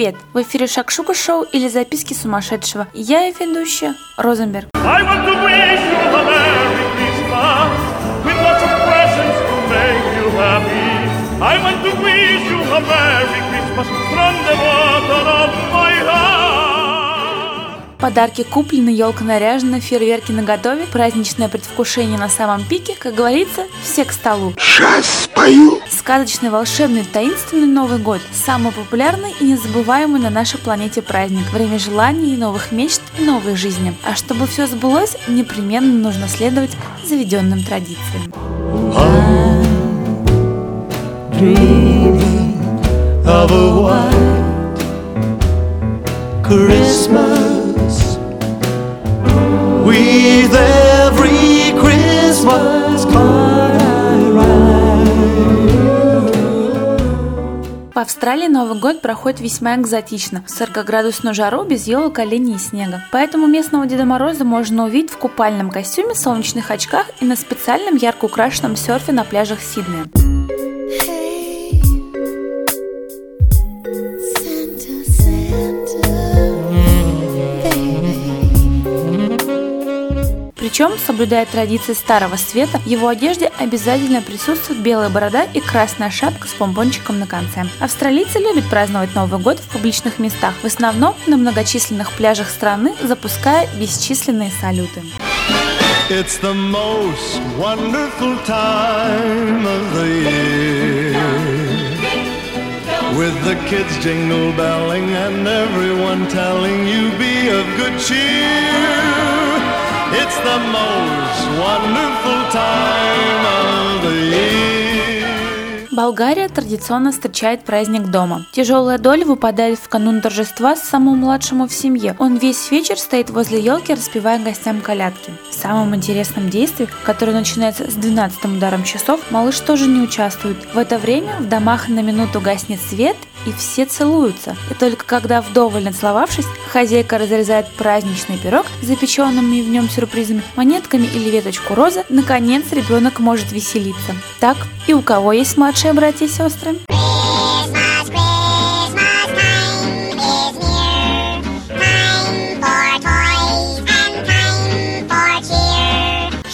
Привет! В эфире Шакшука Шоу или Записки сумасшедшего. Я и ведущая Розенберг. I want to wish you a Merry Christmas from the of my heart. Подарки куплены, елка наряжена, фейерверки на готове, праздничное предвкушение на самом пике, как говорится, все к столу. Сейчас спою. Сказочный, волшебный, таинственный Новый год – самый популярный и незабываемый на нашей планете праздник, время желаний, новых мечт и новой жизни. А чтобы все сбылось, непременно нужно следовать заведенным традициям. dreaming of a white Christmas with Австралии Новый год проходит весьма экзотично, в 40-градусную жару без елок, оленей и снега. Поэтому местного Деда Мороза можно увидеть в купальном костюме, солнечных очках и на специальном ярко украшенном серфе на пляжах Сиднея. Причем, соблюдая традиции Старого Света, в его одежде обязательно присутствует белая борода и красная шапка с помпончиком на конце. Австралийцы любят праздновать Новый год в публичных местах, в основном на многочисленных пляжах страны, запуская бесчисленные салюты. It's the most wonderful time of the year. With the kids jingle belling and everyone telling you be of good cheer. It's the most wonderful time of the year. Болгария традиционно встречает праздник дома. Тяжелая доля выпадает в канун торжества самому младшему в семье. Он весь вечер стоит возле елки, распевая гостям колядки. В самом интересном действии, которое начинается с 12 ударом часов, малыш тоже не участвует. В это время в домах на минуту гаснет свет и все целуются. И только когда вдоволь нацеловавшись, хозяйка разрезает праздничный пирог с запеченными в нем сюрпризами, монетками или веточку розы, наконец ребенок может веселиться. Так, и у кого есть младшие братья и сестры?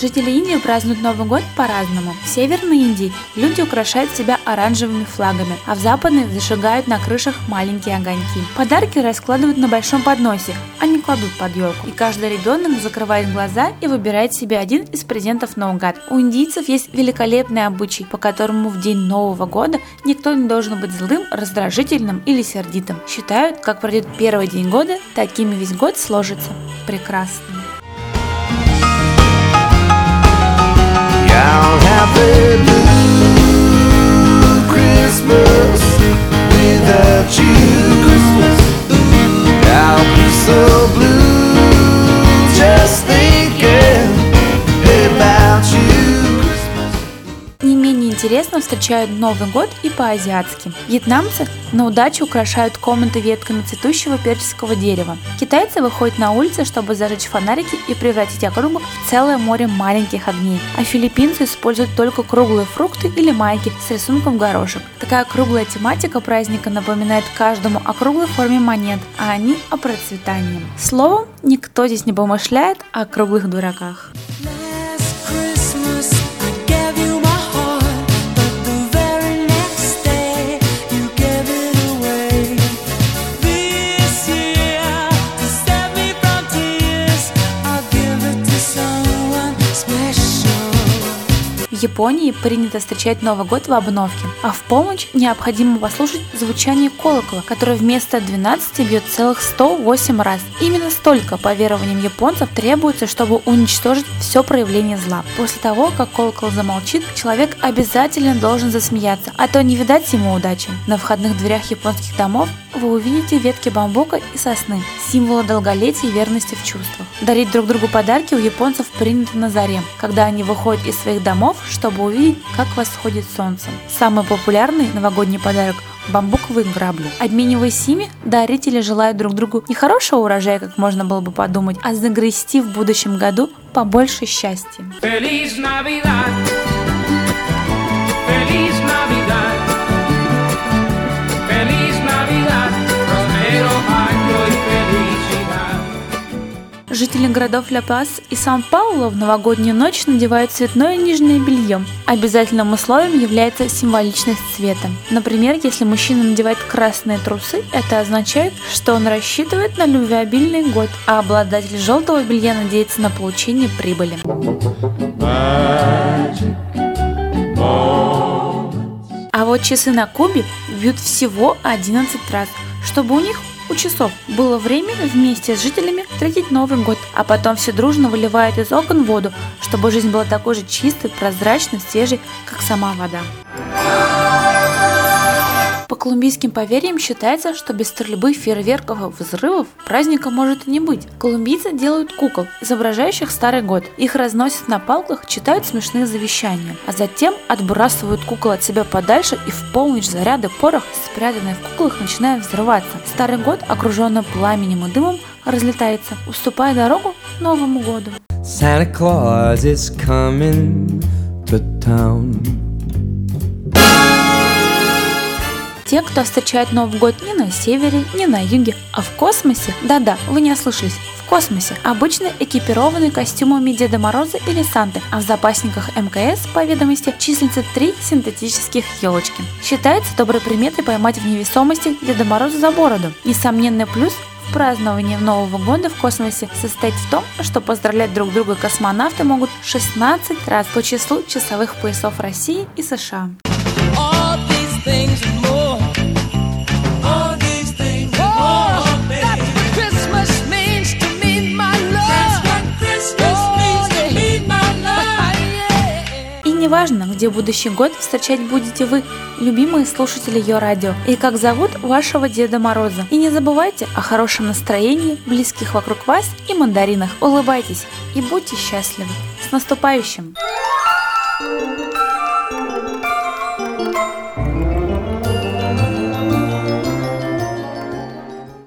Жители Индии празднуют Новый год по-разному. В Северной Индии люди украшают себя оранжевыми флагами, а в Западной зажигают на крышах маленькие огоньки. Подарки раскладывают на большом подносе, а не кладут под елку. И каждый ребенок закрывает глаза и выбирает себе один из презентов наугад. У индийцев есть великолепный обычай, по которому в день Нового года никто не должен быть злым, раздражительным или сердитым. Считают, как пройдет первый день года, такими весь год сложится. Прекрасно. Así que интересно встречают Новый год и по-азиатски. Вьетнамцы на удачу украшают комнаты ветками цветущего персидского дерева. Китайцы выходят на улицы, чтобы зажечь фонарики и превратить округу в целое море маленьких огней. А филиппинцы используют только круглые фрукты или майки с рисунком горошек. Такая круглая тематика праздника напоминает каждому о круглой форме монет, а они о процветании. Словом, никто здесь не помышляет о круглых дураках. Японии принято встречать Новый год в обновке, а в полночь необходимо послушать звучание колокола, которое вместо 12 бьет целых 108 раз. Именно столько, по верованиям японцев, требуется, чтобы уничтожить все проявление зла. После того, как колокол замолчит, человек обязательно должен засмеяться, а то не видать ему удачи. На входных дверях японских домов вы увидите ветки бамбука и сосны, символы долголетия и верности в чувствах. Дарить друг другу подарки у японцев принято на заре, когда они выходят из своих домов, чтобы увидеть, как восходит солнце. Самый популярный новогодний подарок – бамбуковые грабли. Обмениваясь ими, дарители желают друг другу не хорошего урожая, как можно было бы подумать, а загрести в будущем году побольше счастья. Жители городов Ля-Пас и Сан-Пауло в новогоднюю ночь надевают цветное нижнее белье. Обязательным условием является символичность цвета. Например, если мужчина надевает красные трусы, это означает, что он рассчитывает на любвеобильный год, а обладатель желтого белья надеется на получение прибыли. А вот часы на Кубе бьют всего 11 раз, чтобы у них у часов было время вместе с жителями встретить Новый год, а потом все дружно выливают из окон воду, чтобы жизнь была такой же чистой, прозрачной, свежей, как сама вода. Колумбийским поверьям считается, что без стрельбы, фейерверков и взрывов праздника может и не быть. Колумбийцы делают кукол, изображающих Старый год. Их разносят на палках, читают смешные завещания, а затем отбрасывают кукол от себя подальше и в полночь заряды порох, спрятанные в куклах, начинают взрываться. Старый год, окруженный пламенем и дымом, разлетается, уступая дорогу Новому году. Santa Claus is coming to town. Те, кто встречает Новый год не на севере, не на юге, а в космосе, да-да, вы не ослышались, в космосе, обычно экипированы костюмами Деда Мороза или Санты, а в запасниках МКС, по ведомости, числится три синтетических елочки. Считается доброй приметой поймать в невесомости Деда Мороза за бороду. Несомненный плюс в праздновании Нового года в космосе состоит в том, что поздравлять друг друга космонавты могут 16 раз по числу часовых поясов России и США. All these love. И неважно, где будущий год встречать будете вы, любимые слушатели Ее Радио, и как зовут вашего Деда Мороза. И не забывайте о хорошем настроении, близких вокруг вас и мандаринах. Улыбайтесь и будьте счастливы. С наступающим!